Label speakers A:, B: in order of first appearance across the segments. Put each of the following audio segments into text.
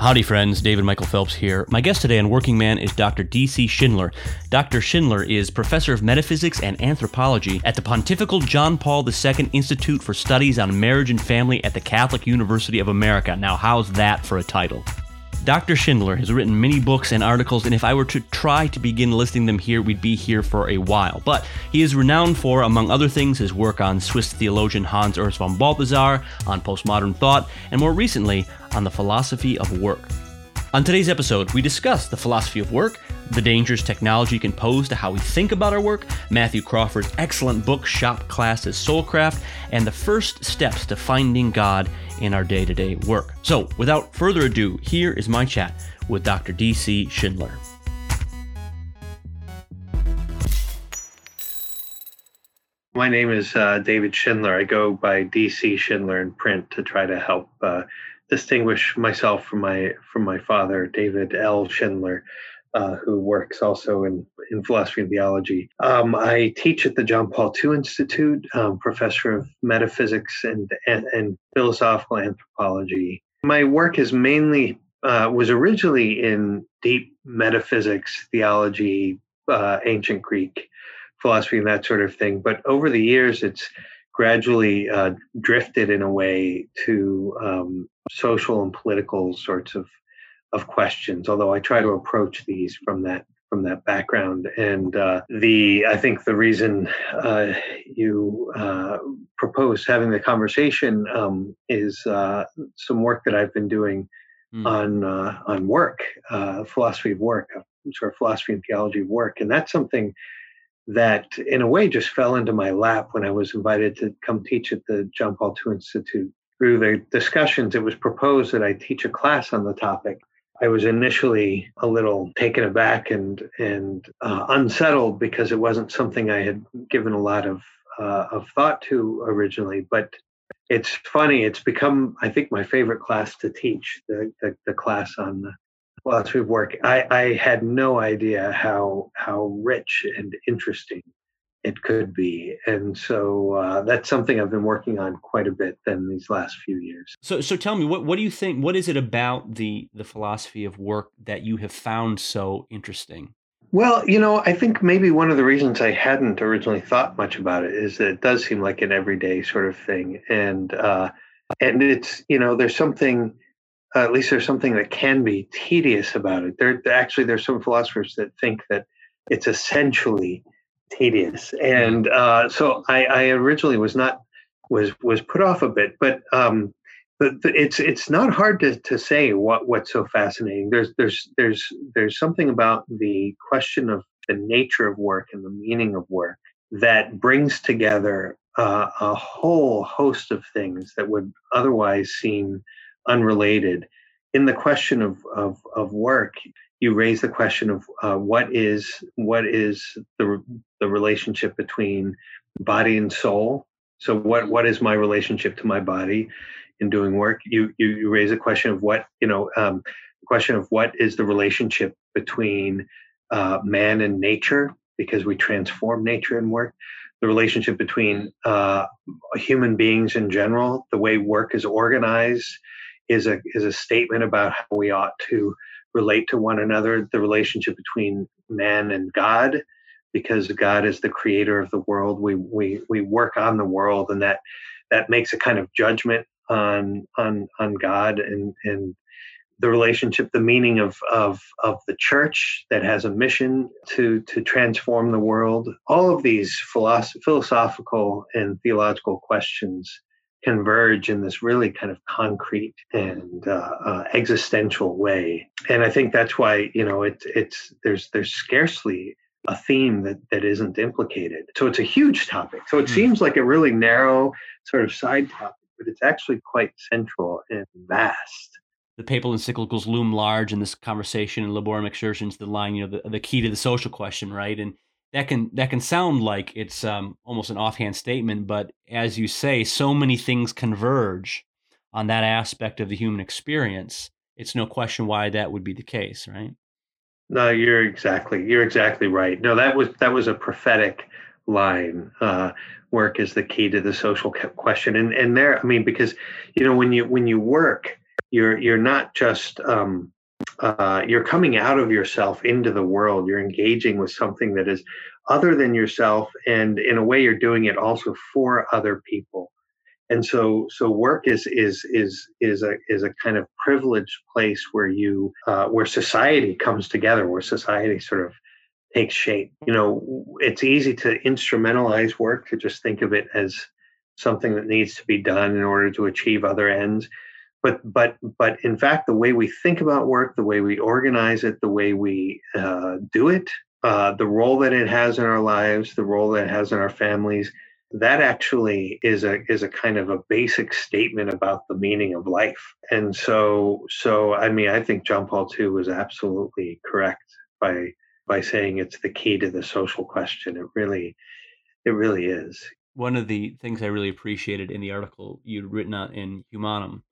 A: Howdy, friends. David Michael Phelps here. My guest today on Working Man is Dr. D.C. Schindler. Dr. Schindler is professor of metaphysics and anthropology at the Pontifical John Paul II Institute for Studies on Marriage and Family at the Catholic University of America. Now, how's that for a title? Dr. Schindler has written many books and articles, and if I were to try to begin listing them here, we'd be here for a while. But he is renowned for, among other things, his work on Swiss theologian Hans Urs von Balthasar, on postmodern thought, and more recently, on the philosophy of work. On today's episode, we discuss the philosophy of work, the dangers technology can pose to how we think about our work, Matthew Crawford's excellent book, Shop Class as Soulcraft, and the first steps to finding God in our day to day work. So, without further ado, here is my chat with Dr. D.C. Schindler.
B: My name is uh, David Schindler. I go by DC Schindler in print to try to help uh, distinguish myself from my from my father, David L. Schindler, uh, who works also in, in philosophy and theology. Um, I teach at the John Paul II Institute, um, professor of metaphysics and, and, and philosophical anthropology. My work is mainly uh, was originally in deep metaphysics, theology, uh, ancient Greek philosophy, and that sort of thing. But over the years, it's gradually uh, drifted in a way to um, social and political sorts of of questions. Although I try to approach these from that from that background, and uh, the I think the reason uh, you uh, proposed having the conversation um, is uh, some work that I've been doing mm. on uh, on work, philosophy of work, sort of philosophy and theology of work, and that's something that in a way just fell into my lap when I was invited to come teach at the John Paul II Institute. Through the discussions, it was proposed that I teach a class on the topic. I was initially a little taken aback and and uh, unsettled because it wasn't something I had given a lot of uh, of thought to originally. But it's funny; it's become, I think, my favorite class to teach. The the, the class on philosophy of work, I, I had no idea how how rich and interesting it could be, and so uh, that's something I've been working on quite a bit in these last few years.
A: So, so tell me, what what do you think? What is it about the the philosophy of work that you have found so interesting?
B: Well, you know, I think maybe one of the reasons I hadn't originally thought much about it is that it does seem like an everyday sort of thing, and uh, and it's you know, there's something uh, at least there's something that can be tedious about it. There, actually, there's some philosophers that think that it's essentially tedious, and uh, so I, I, originally was not was was put off a bit, but um, but it's it's not hard to, to say what what's so fascinating. There's there's there's there's something about the question of the nature of work and the meaning of work that brings together uh, a whole host of things that would otherwise seem unrelated. In the question of, of, of work, you raise the question of uh, what is what is the the relationship between body and soul. So what what is my relationship to my body in doing work? You you, you raise a question of what you know. Um, question of what is the relationship between uh, man and nature because we transform nature in work the relationship between uh, human beings in general, the way work is organized, is a is a statement about how we ought to relate to one another, the relationship between man and God, because God is the creator of the world. We we we work on the world, and that that makes a kind of judgment on on on God and and the relationship, the meaning of of of the church that has a mission to to transform the world. All of these philosoph- philosophical and theological questions converge in this really kind of concrete and uh, uh, existential way. And I think that's why you know it's it's there's there's scarcely a theme that that isn't implicated. So it's a huge topic. So it mm. seems like a really narrow sort of side topic, but it's actually quite central and vast.
A: The papal encyclicals loom large in this conversation, and Laborem Exercens, the line, you know, the, the key to the social question, right? And that can that can sound like it's um, almost an offhand statement, but as you say, so many things converge on that aspect of the human experience. It's no question why that would be the case, right?
B: No, you're exactly you're exactly right. No, that was that was a prophetic line. Uh, work is the key to the social question, and and there, I mean, because you know when you when you work, you're you're not just um, uh, you're coming out of yourself into the world. You're engaging with something that is other than yourself, and in a way, you're doing it also for other people. And so, so work is is is is a is a kind of privileged place where you uh, where society comes together, where society sort of takes shape. You know, it's easy to instrumentalize work to just think of it as something that needs to be done in order to achieve other ends but but but in fact the way we think about work the way we organize it the way we uh, do it uh, the role that it has in our lives the role that it has in our families that actually is a is a kind of a basic statement about the meaning of life. And so so i mean i think john paul ii was absolutely correct by by saying it's the key to the social question. It really it really is.
A: One of the things i really appreciated in the article you'd written out in humanum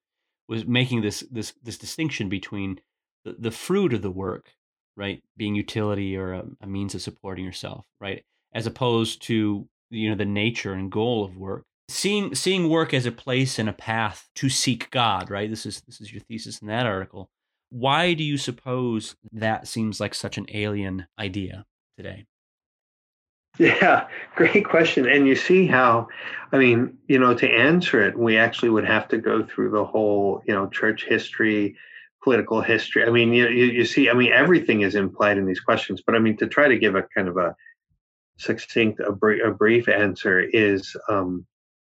A: was making this this this distinction between the, the fruit of the work, right, being utility or a, a means of supporting yourself, right, as opposed to you know the nature and goal of work. Seeing seeing work as a place and a path to seek God, right? This is this is your thesis in that article. Why do you suppose that seems like such an alien idea today?
B: Yeah, great question. And you see how, I mean, you know, to answer it, we actually would have to go through the whole, you know, church history, political history. I mean, you, you, see, I mean, everything is implied in these questions, but I mean, to try to give a kind of a succinct, a, brief, a brief answer is, um,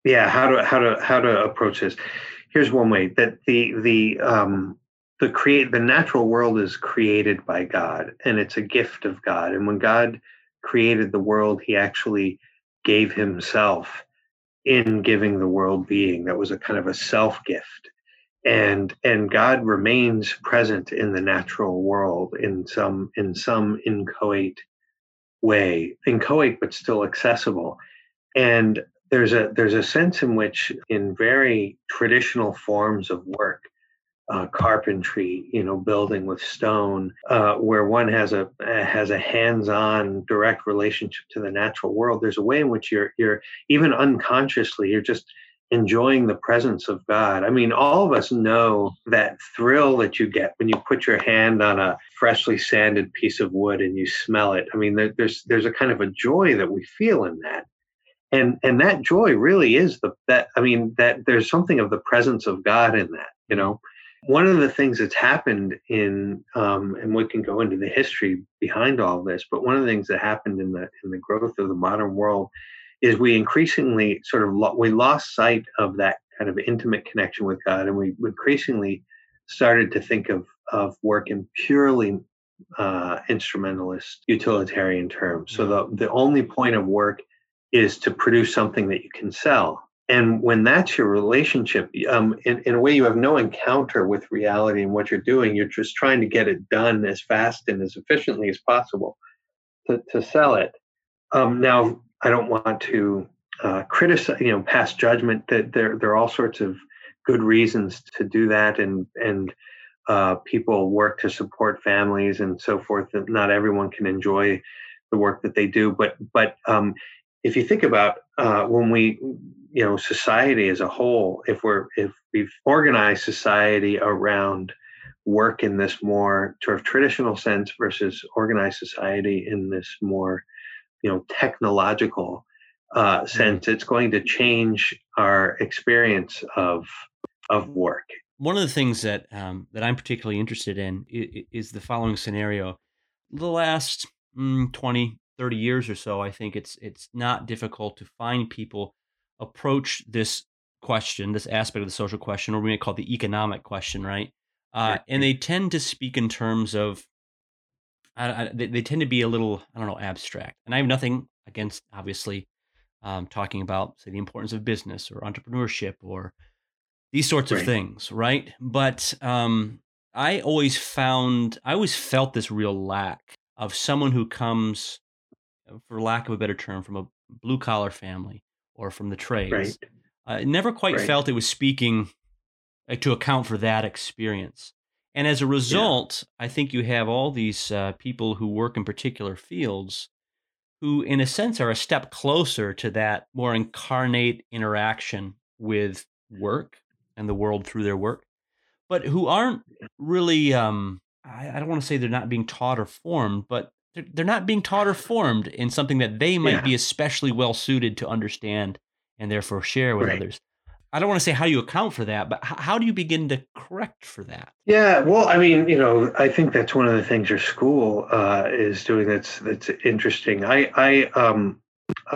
B: yeah, how to, how to, how to approach this. Here's one way that the, the, um, the create, the natural world is created by God and it's a gift of God. And when God, created the world, he actually gave himself in giving the world being. That was a kind of a self gift. And and God remains present in the natural world in some in some inchoate way, inchoate but still accessible. And there's a there's a sense in which in very traditional forms of work, uh, carpentry, you know, building with stone, uh, where one has a has a hands-on, direct relationship to the natural world. There's a way in which you're you're even unconsciously you're just enjoying the presence of God. I mean, all of us know that thrill that you get when you put your hand on a freshly sanded piece of wood and you smell it. I mean, there, there's there's a kind of a joy that we feel in that. And and that joy really is the that I mean that there's something of the presence of God in that, you know. One of the things that's happened in, um, and we can go into the history behind all this, but one of the things that happened in the in the growth of the modern world is we increasingly sort of lo- we lost sight of that kind of intimate connection with God, and we increasingly started to think of of work in purely uh, instrumentalist, utilitarian terms. So the the only point of work is to produce something that you can sell and when that's your relationship um, in, in a way you have no encounter with reality and what you're doing. You're just trying to get it done as fast and as efficiently as possible to, to sell it. Um, now i don't want to uh, criticize you know pass judgment that there, there are all sorts of good reasons to do that and and uh, people work to support families and so forth that not everyone can enjoy the work that they do. But but um, if you think about uh, when we you know society as a whole if we're if we've organized society around work in this more sort of traditional sense versus organized society in this more you know technological uh, mm-hmm. sense it's going to change our experience of of work
A: one of the things that um, that i'm particularly interested in is, is the following scenario the last mm, 20 30 years or so i think it's it's not difficult to find people approach this question, this aspect of the social question, or we may call it the economic question, right? Uh, and they tend to speak in terms of, I, I, they, they, tend to be a little, I don't know, abstract. And I have nothing against, obviously, um, talking about, say, the importance of business or entrepreneurship or these sorts right. of things, right? But um, I always found, I always felt this real lack of someone who comes, for lack of a better term, from a blue collar family or from the trades. Right. Uh, never quite right. felt it was speaking uh, to account for that experience. And as a result, yeah. I think you have all these uh, people who work in particular fields who, in a sense, are a step closer to that more incarnate interaction with work and the world through their work. but who aren't really um I, I don't want to say they're not being taught or formed, but they're, not being taught or formed in something that they might yeah. be especially well suited to understand and therefore share with right. others. I don't want to say how you account for that, but how do you begin to correct for that?
B: Yeah, well, I mean, you know, I think that's one of the things your school uh, is doing that's that's interesting. I I um,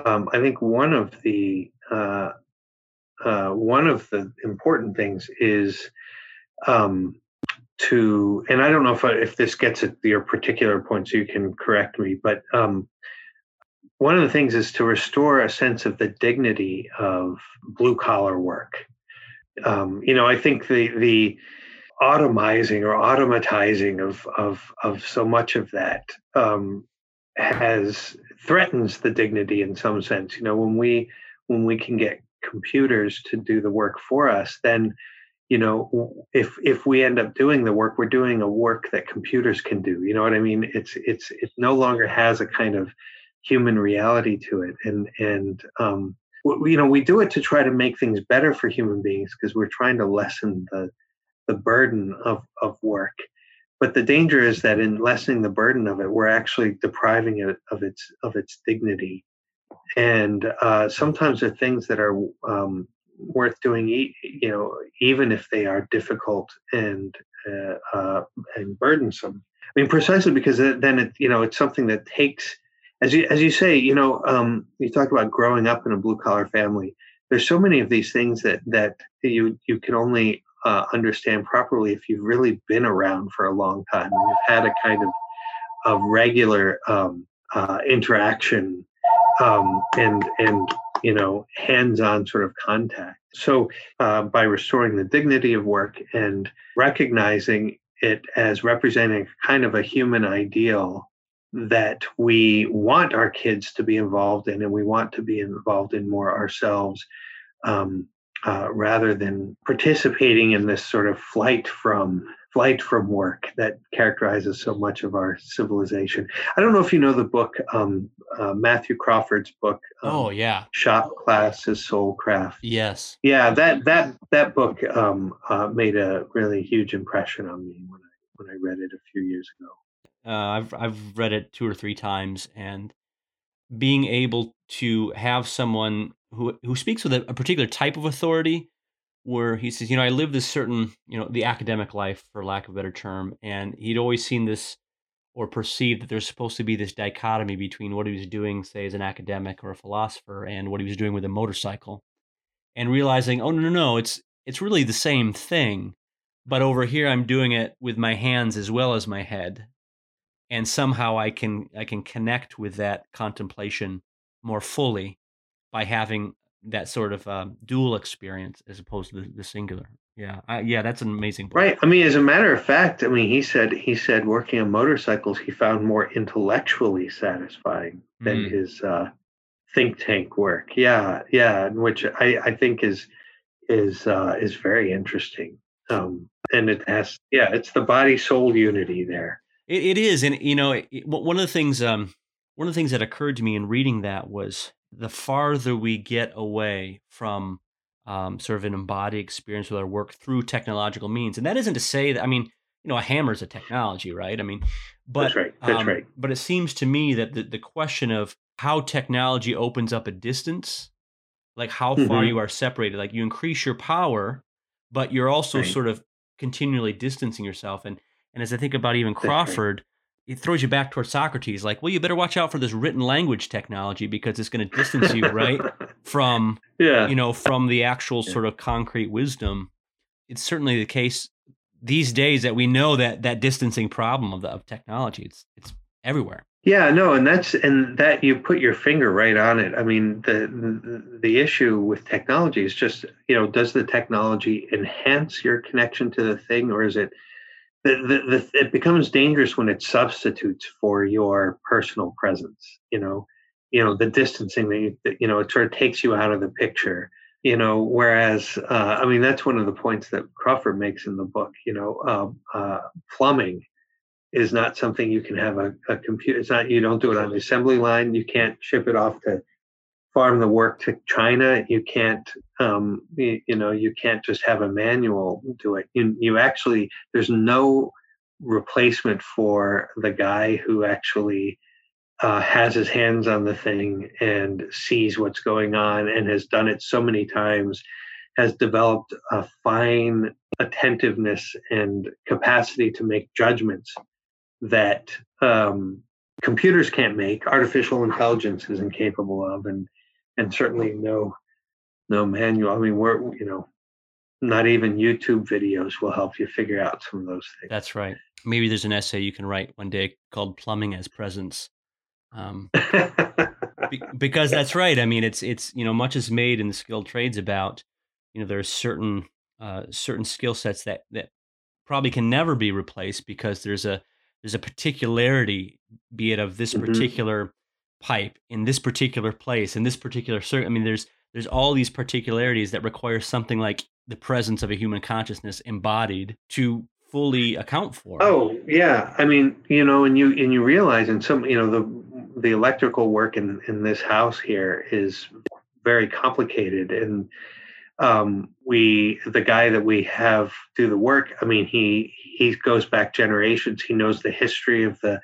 B: um I think one of the uh, uh, one of the important things is um, to, and I don't know if if this gets at your particular point, so you can correct me, but um, one of the things is to restore a sense of the dignity of blue collar work. Um, you know, I think the the automizing or automatizing of of of so much of that um, has threatens the dignity in some sense. You know, when we when we can get computers to do the work for us, then you know if if we end up doing the work we're doing a work that computers can do you know what i mean? It's it's it no longer has a kind of human reality to it and and um, you know we do it to try to make things better for human beings because we're trying to lessen the the burden of of work. But the danger is that in lessening the burden of it we're actually depriving it of its of its dignity. And uh, sometimes the things that are um, worth doing you know even if they are difficult and uh, uh, and burdensome i mean precisely because then it you know it's something that takes as you as you say, you know, um, you talk about growing up in a blue collar family. There's so many of these things that that you you can only uh, understand properly if you've really been around for a long time and you've had a kind of of regular um, uh, interaction um, and and you know hands-on sort of contact. So uh, by restoring the dignity of work and recognizing it as representing kind of a human ideal that we want our kids to be involved in and we want to be involved in more ourselves um, uh, rather than participating in this sort of flight from flight from work that characterizes so much of our civilization. I don't know if you know the book um, uh, Matthew Crawford's book.
A: Um, oh yeah,
B: Shop Class as Soulcraft.
A: Yes.
B: Yeah, that that that book um, uh, made a really huge impression on me when I when I read it a few years ago.
A: Uh, I've I've read it two or three times, and being able to have someone who who speaks with a, a particular type of authority, where he says, you know, I live this certain, you know, the academic life, for lack of a better term, and he'd always seen this or perceived that there's supposed to be this dichotomy between what he was doing, say, as an academic or a philosopher, and what he was doing with a motorcycle, and realizing, oh no, no, no, it's it's really the same thing, but over here I'm doing it with my hands as well as my head, and somehow I can I can connect with that contemplation more fully by having that sort of um, dual experience as opposed to the, the singular. Yeah, I, yeah, that's an amazing.
B: Book. Right. I mean, as a matter of fact, I mean, he said he said working on motorcycles he found more intellectually satisfying than mm. his uh, think tank work. Yeah, yeah, which I, I think is is uh, is very interesting. Um, and it has yeah, it's the body soul unity there.
A: It, it is, and you know, it, one of the things, um, one of the things that occurred to me in reading that was the farther we get away from um, sort of an embodied experience with our work through technological means, and that isn't to say that I mean, you know, a hammer is a technology, right? I mean, but
B: that's right. That's um, right.
A: But it seems to me that the, the question of how technology opens up a distance, like how far mm-hmm. you are separated, like you increase your power, but you're also right. sort of continually distancing yourself and and as I think about even Crawford, it throws you back towards Socrates. Like, well, you better watch out for this written language technology because it's going to distance you, right, from yeah. you know, from the actual sort of concrete wisdom. It's certainly the case these days that we know that that distancing problem of the of technology. It's it's everywhere.
B: Yeah, no, and that's and that you put your finger right on it. I mean, the, the the issue with technology is just you know, does the technology enhance your connection to the thing, or is it the, the, the, it becomes dangerous when it substitutes for your personal presence you know? You know the distancing that you, that, you know it sort of takes you out of the picture you know? Whereas uh, i mean that's one of the points that crawford makes in the book you know um, uh, plumbing is not something you can have a, a computer it's not you don't do it on the assembly line you can't ship it off to farm the work to China. You can't, um, you, you, know, you can't just have a manual do it. You, you actually, there's no replacement for the guy who actually uh, has his hands on the thing and sees what's going on and has done it so many times, has developed a fine attentiveness and capacity to make judgments that um, computers can't make, artificial intelligence is incapable of, and and certainly no no manual. I mean, we're you know, not even YouTube videos will help you figure out some of those things.
A: That's right. Maybe there's an essay you can write one day called "Plumbing as Presence." Um, be, because that's right. I mean, it's it's you know much is made in the skilled trades about you know there are certain uh, certain skill sets that that probably can never be replaced because there's a there's a particularity, be it of this mm-hmm. particular pipe in this particular place in this particular circuit. I mean, there's there's all these particularities that require something like the presence of a human consciousness embodied to fully account for.
B: Oh yeah, I mean, you know, and you and you realize in some, you know, the the electrical work in in this house here is very complicated and um, we the guy that we have do the work i mean he he goes back generations he knows the history of the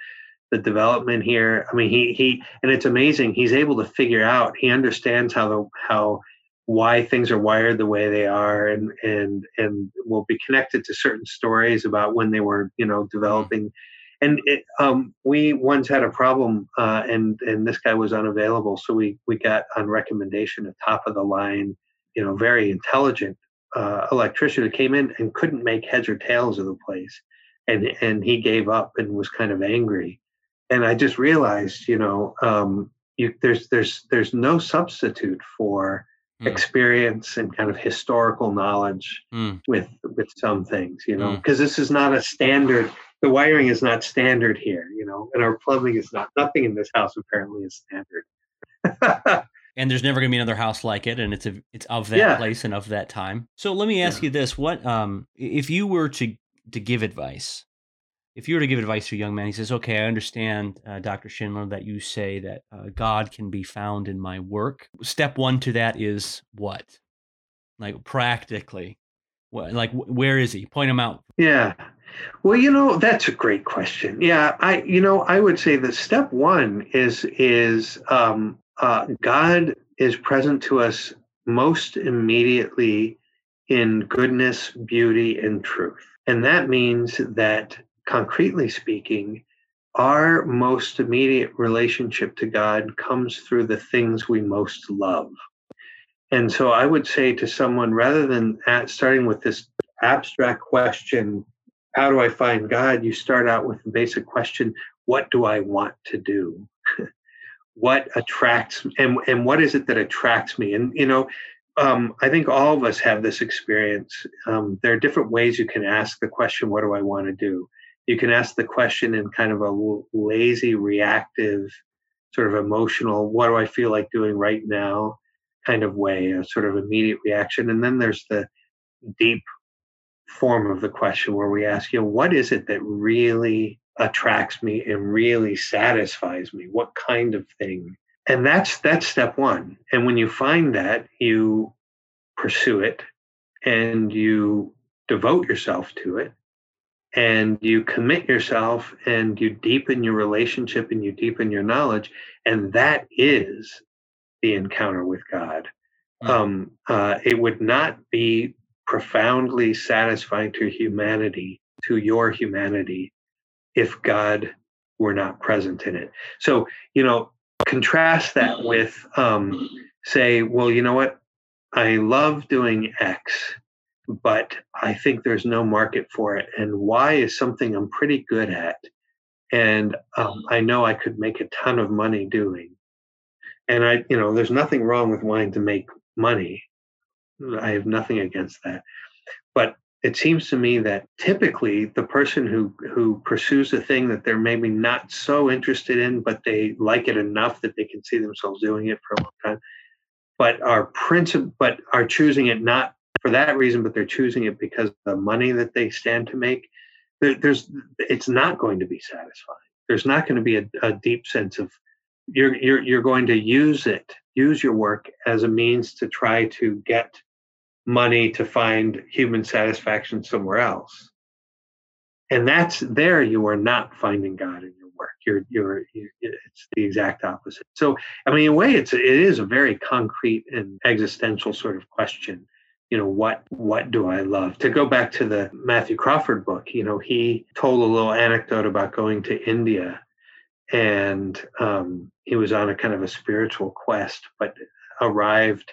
B: the development here. I mean he he and it's amazing he's able to figure out he understands how the how why things are wired the way they are and and and will be connected to certain stories about when they were you know developing. And it, um, we once had a problem uh, and and this guy was unavailable so we we got on recommendation a top of the line you know, very intelligent uh, electrician who came in and couldn't make heads or tails of the place, and and he gave up and was kind of angry. And I just realized, you know, um, you, there's there's there's no substitute for mm. experience and kind of historical knowledge mm. with with some things, you know, because mm. this is not a standard. The wiring is not standard here, you know, and our plumbing is not. Nothing in this house apparently is standard.
A: and there's never going to be another house like it and it's a, it's of that yeah. place and of that time so let me ask yeah. you this what um if you were to to give advice if you were to give advice to a young man he says okay i understand uh, dr schindler that you say that uh, god can be found in my work. Step one to that is what? Like practically what like where is he? Point him out.
B: Yeah. Well you know that's a great question. Yeah i you know i would say that step one is is um uh, God is present to us most immediately in goodness, beauty, and truth. And that means that, concretely speaking, our most immediate relationship to God comes through the things we most love. And so I would say to someone, rather than starting with this abstract question, how do I find God? You start out with the basic question, what do I want to do? what attracts and and what is it that attracts me and you know um, i think all of us have this experience um, there are different ways you can ask the question what do i want to do you can ask the question in kind of a lazy reactive sort of emotional what do i feel like doing right now? kind of way a sort of immediate reaction. And then there's the deep form of the question where we ask you know what is it that really attracts me and really satisfies me? What kind of thing? And that's that's step one. And when you find that you pursue it and you devote yourself to it and you commit yourself and you deepen your relationship and you deepen your knowledge and that is the encounter with god mm-hmm. um, uh, it would not be profoundly satisfying to humanity to your humanity if God were not present in it. So, you know, contrast that with, um, say, well, you know what? I love doing X, but I think there's no market for it. And Y is something I'm pretty good at. And um, I know I could make a ton of money doing. And I, you know, there's nothing wrong with wanting to make money. I have nothing against that. But it seems to me that typically the person who who pursues a thing that they're maybe not so interested in but they like it enough that they can see themselves doing it for a long time but are princip- but are choosing it not for that reason but they're choosing it because the money that they stand to make there, there's it's not going to be satisfying there's not going to be a, a deep sense of you're you're you're going to use it use your work as a means to try to get money to find human satisfaction somewhere else. And that's there you are not finding God in your work. You're, you're, you're it's the exact opposite. So, I mean, in a way, it's it is a very concrete and existential sort of question. You know, what what do I love? To go back to the Matthew Crawford book, you know, he told a little anecdote about going to India and um, he was on a kind of a spiritual quest, but arrived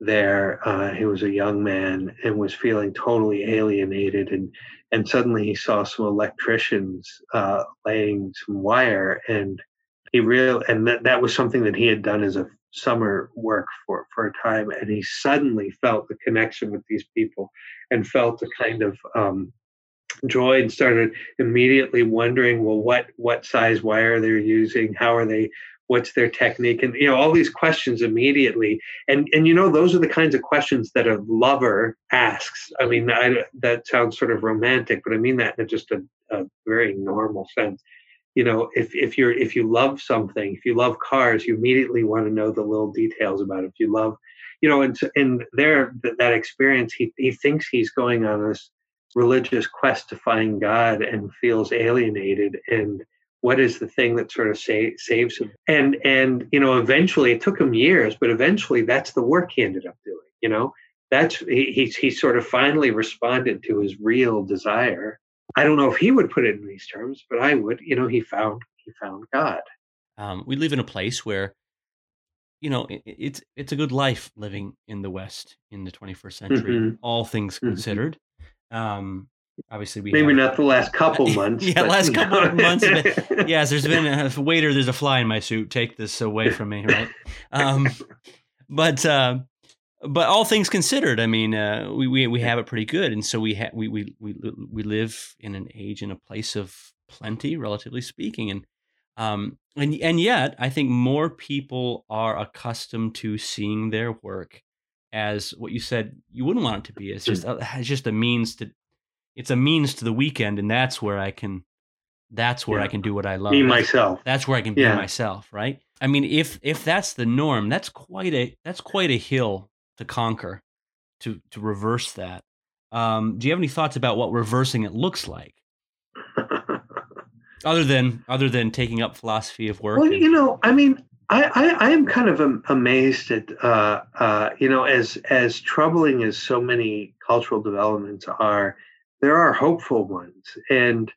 B: there. Uh, he was a young man and was feeling totally alienated, and and suddenly he saw some electricians uh, laying some wire, and he real and that that was something that he had done as a summer work for for a time, and he suddenly felt the connection with these people, and felt a kind of um, joy and started immediately wondering well what what size wire they're using how are they what's their technique and you know all these questions immediately. And and you know those are the kinds of questions that a lover asks. I mean I, that sounds sort of romantic but i mean that in just a, a very normal sense you know if if you're if you love something if you love cars you immediately want to know the little details about it. If you love you know and and there that experience he he thinks he's going on this religious quest to find God and feels alienated and what is the thing that sort of sa- saves him? And and you know eventually it took him years but eventually that's the work he ended up doing you know? That's he he, he sort of finally responded to his real desire i don't know if he would put it in these terms but i would you know he found he found god
A: um, we live in a place where you know it, it's it's a good life living in the west in the 21st century mm-hmm. all things mm-hmm. considered um, obviously, we
B: maybe have, not the last couple months.
A: yeah, but, last couple of months. yes, there's been a waiter. There's a fly in my suit. Take this away from me, right? Um, but uh, but all things considered, I mean, uh, we, we we have it pretty good, and so we ha- we we we we live in an age and a place of plenty, relatively speaking, and um and and yet I think more people are accustomed to seeing their work as what you said you wouldn't want it to be. It's just a, it's just a means to it's a means to the weekend, and that's where I can that's where yeah. I can do what I love.
B: Be myself.
A: That's where I can be yeah. myself, right? I mean, if if that's the norm, that's quite a that's quite a hill to conquer to to reverse that. Um, do you have any thoughts about what reversing it looks like? other than other than taking up philosophy of work.
B: Well, and, you know, I mean, I, I, I am kind of amazed at uh, uh, you know as as troubling as so many cultural developments are, there are hopeful ones, and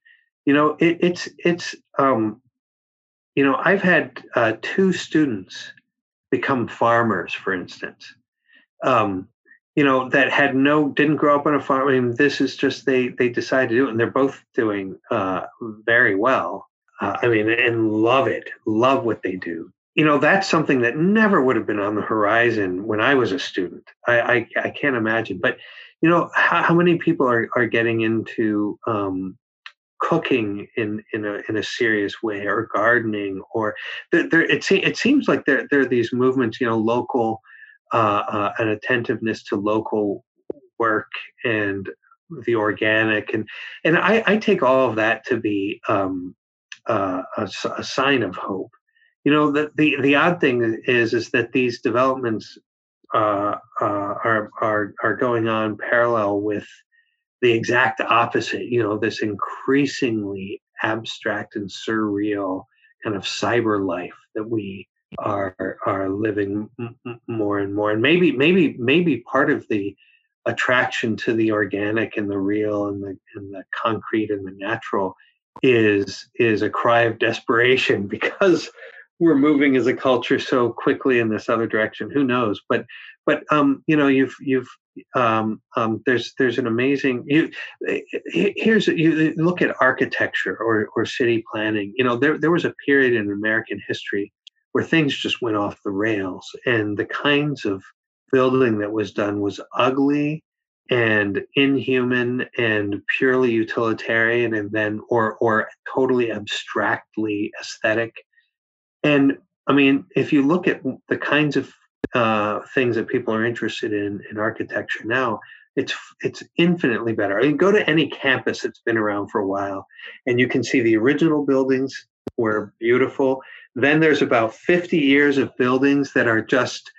B: you know it, it's it's um, you know I've had uh, two students become farmers, for instance, um, you know that had no didn't grow up on a farm. I mean, this is just they they decided to do it, and they're both doing uh, very well. Uh, I mean, and love it, love what they do you know that's something that never would have been on the horizon when I was a student. I I, I can't imagine, but you know how, how many people are are getting into um, cooking in in a in a serious way or gardening or there, there it, it seems like there there are these movements you know local uh, uh, an attentiveness to local work and the organic and and I, I take all of that to be um, uh, a, a sign of hope you know the, the the odd thing is is that these developments uh, uh, are are are going on parallel with the exact opposite. You know, this increasingly abstract and surreal kind of cyber life that we are are living more and more. And maybe maybe maybe part of the attraction to the organic and the real and the and the concrete and the natural is is a cry of desperation because we're moving as a culture so quickly in this other direction. Who knows? But but um, you know, you've you've um, um, there's there's an amazing you here's you look at architecture or or city planning. You know, there there was a period in American history where things just went off the rails, and the kinds of building that was done was ugly and inhuman and purely utilitarian and then or or totally abstractly aesthetic and I mean, if you look at the kinds of uh, things that people are interested in in architecture now, it's it's infinitely better. I mean, go to any campus that's been around for a while, and you can see the original buildings were beautiful. Then there's about 50 years of buildings that are just,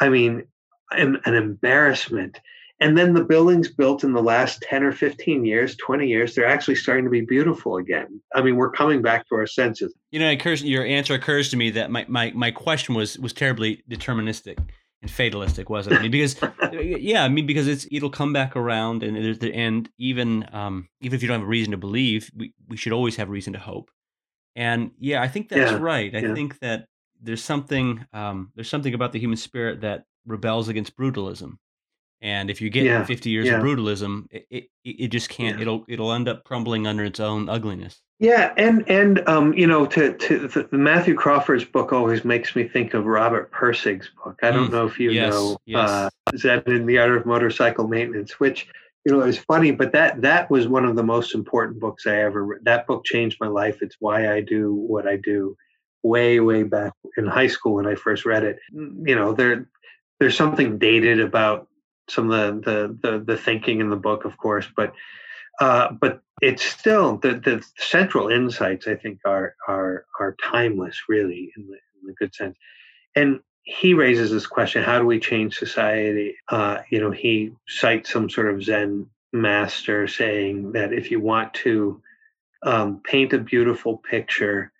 B: I mean, an, an embarrassment. And then the buildings built in the last 10 or 15 years, 20 years, they're actually starting to be beautiful again. I mean, we're coming back to our senses.
A: You know, occurs, your answer occurs to me that my, my, my question was was terribly deterministic and fatalistic, wasn't it? I mean, because yeah, I mean, because it's it'll come back around, and and even um, even if you don't have a reason to believe, we, we should always have reason to hope. And yeah, I think that's
B: Yeah,
A: right. I
B: yeah.
A: think that there's something um, there's something about the human spirit that rebels against brutalism. And if you get
B: Yeah,
A: 50 years of brutalism, it, it, it just can't. It'll it'll end up crumbling under its own ugliness.
B: Yeah, and and um, you know, to to the, Matthew Crawford's book always makes me think of Robert Pirsig's book. I don't
A: Mm,
B: know if you
A: yes,
B: know
A: yes.
B: uh, Zen and the Art of Motorcycle Maintenance, which you know is funny, but that that was one of the most important books I ever read. That book changed my life. It's why I do what I do. Way way back in high school when I first read it, you know, there there's something dated about some of the the the, the thinking in the book, of course, but uh, but it's still the, the central insights I think are are are timeless, really, in the, in the good sense. And he raises this question: How do we change society? Uh, you know, he cites some sort of Zen master saying that if you want to um, paint a beautiful picture,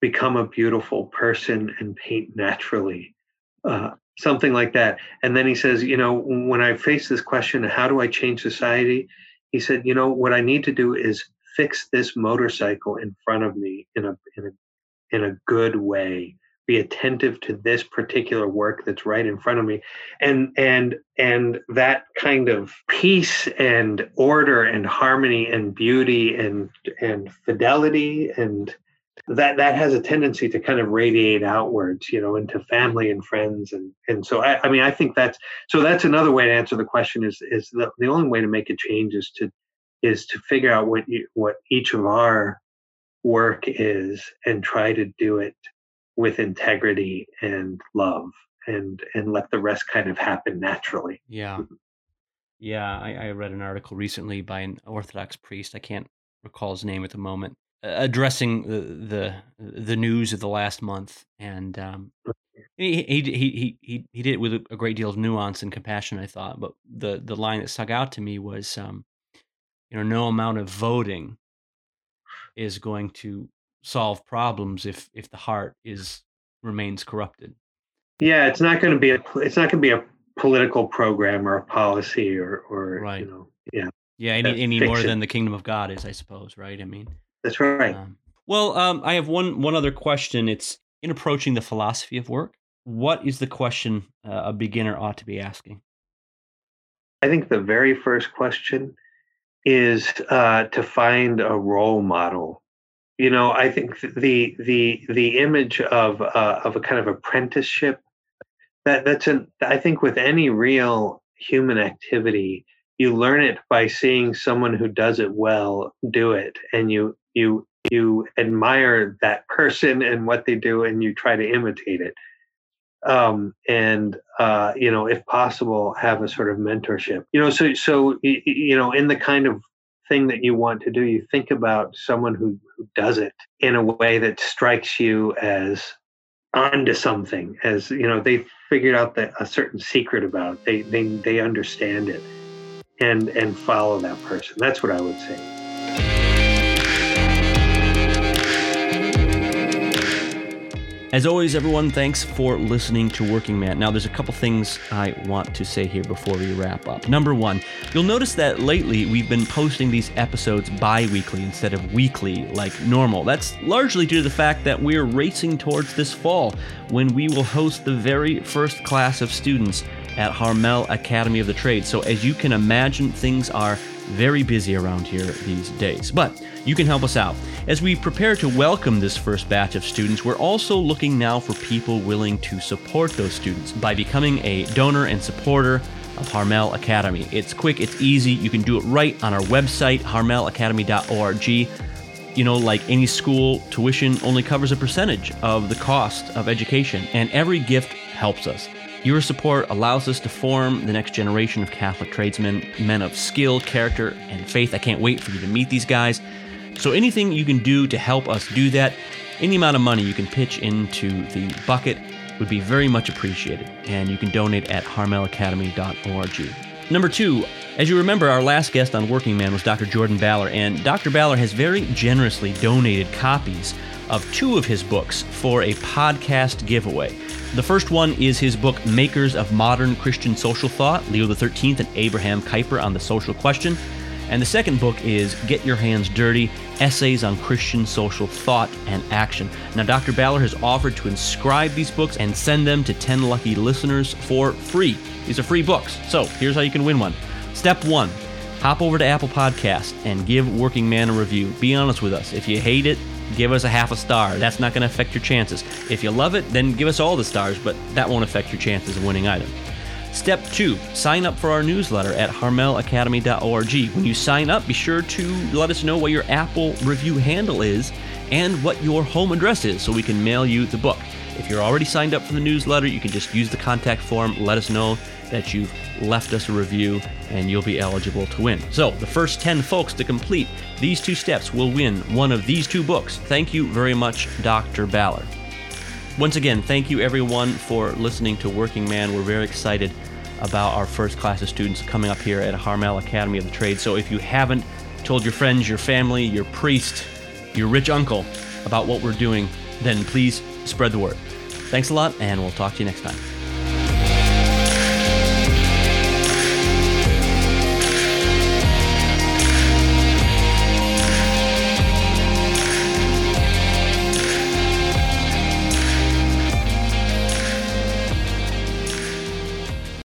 B: become a beautiful person and paint naturally. Uh, something like that. And then he says, you know, when I face this question, how do I change society? He said, you know, what I need to do is fix this motorcycle in front of me in a in a in a good way. Be attentive to this particular work that's right in front of me, and and and that kind of peace and order and harmony and beauty and and fidelity and that that has a tendency to kind of radiate outwards, you know, into family and friends, and and so I, I mean, I think that's so that's another way to answer the question is is the, the only way to make a change is to is to figure out what you, what each of our work is and try to do it with integrity and love and and let the rest kind of happen naturally.
A: Yeah. Yeah. I, I read an article recently by an Orthodox priest. I can't recall his name at the moment, addressing the, the the news of the last month, and um, he, he he he he did it with a, a great deal of nuance and compassion. I thought, but the the line that stuck out to me was, um, you know, no amount of voting is going to solve problems if if the heart is remains corrupted.
B: Yeah, it's not going to be a it's not going to be a political program or a policy or or
A: Right.
B: you know yeah
A: Yeah, any any more than the kingdom of God is, I suppose. Right? I mean.
B: that's right.
A: Um, well, um, I have one one other question. It's in approaching the philosophy of work. What is the question uh, a beginner ought to be asking?
B: I think the very first question is uh, to find a role model. You know, I think the the the image of uh, of a kind of apprenticeship that that's an I think with any real human activity, you learn it by seeing someone who does it well do it, and you you you admire that person and what they do, and you try to imitate it um, and uh, you know, if possible, have a sort of mentorship. You know, so so you know, in the kind of thing that you want to do, you think about someone who who does it in a way that strikes you as onto something, as you know, they figured out that a certain secret about it. They they they understand it, and and follow that person. That's what I would say.
A: As always, everyone, thanks for listening to Working Man. Now, there's a couple things I want to say here before we wrap up. Number one, you'll notice that lately we've been posting these episodes bi weekly instead of weekly like normal. That's largely due to the fact that we're racing towards this fall when we will host the very first class of students at Harmel Academy of the Trades. So, as you can imagine, things are very busy around here these days. But you can help us out. As we prepare to welcome this first batch of students, we're also looking now for people willing to support those students by becoming a donor and supporter of Harmel Academy. It's quick, it's easy. You can do it right on our website, harmelacademy.org. You know, like any school, tuition only covers a percentage of the cost of education, and every gift helps us. Your support allows us to form the next generation of Catholic tradesmen, men of skill, character, and faith. I can't wait for you to meet these guys. So anything you can do to help us do that, any amount of money you can pitch into the bucket would be very much appreciated. And you can donate at harmelacademy.org. Number two, as you remember, our last guest on Working Man was Dr. Jordan Ballor, and Dr. Ballor has very generously donated copies of two of his books for a podcast giveaway. The first one is his book, Makers of Modern Christian Social Thought Leo XIII and Abraham Kuyper on the Social Question. And the second book is Get Your Hands Dirty Essays on Christian Social Thought and Action. Now, Dr. Ballor has offered to inscribe these books and send them to 10 lucky listeners for free. These are free books. So, here's how you can win one. Step one hop over to Apple Podcast and give Working Man a review. Be honest with us. If you hate it, give us a half a star. That's not going to affect your chances. If you love it, then give us all the stars, but that won't affect your chances of winning either. Step two, sign up for our newsletter at harmelacademy.org. When you sign up, be sure to let us know what your Apple review handle is and what your home address is so we can mail you the book. If you're already signed up for the newsletter, you can just use the contact form, let us know that you've left us a review, and you'll be eligible to win. So, the first 10 folks to complete these two steps will win one of these two books. Thank you very much, Dr. Ballor. Once again, thank you everyone for listening to Working Man. We're very excited about our first class of students coming up here at Harmel Academy of the Trade. So if you haven't told your friends, your family, your priest, your rich uncle about what we're doing, then please spread the word. Thanks a lot, and we'll talk to you next time.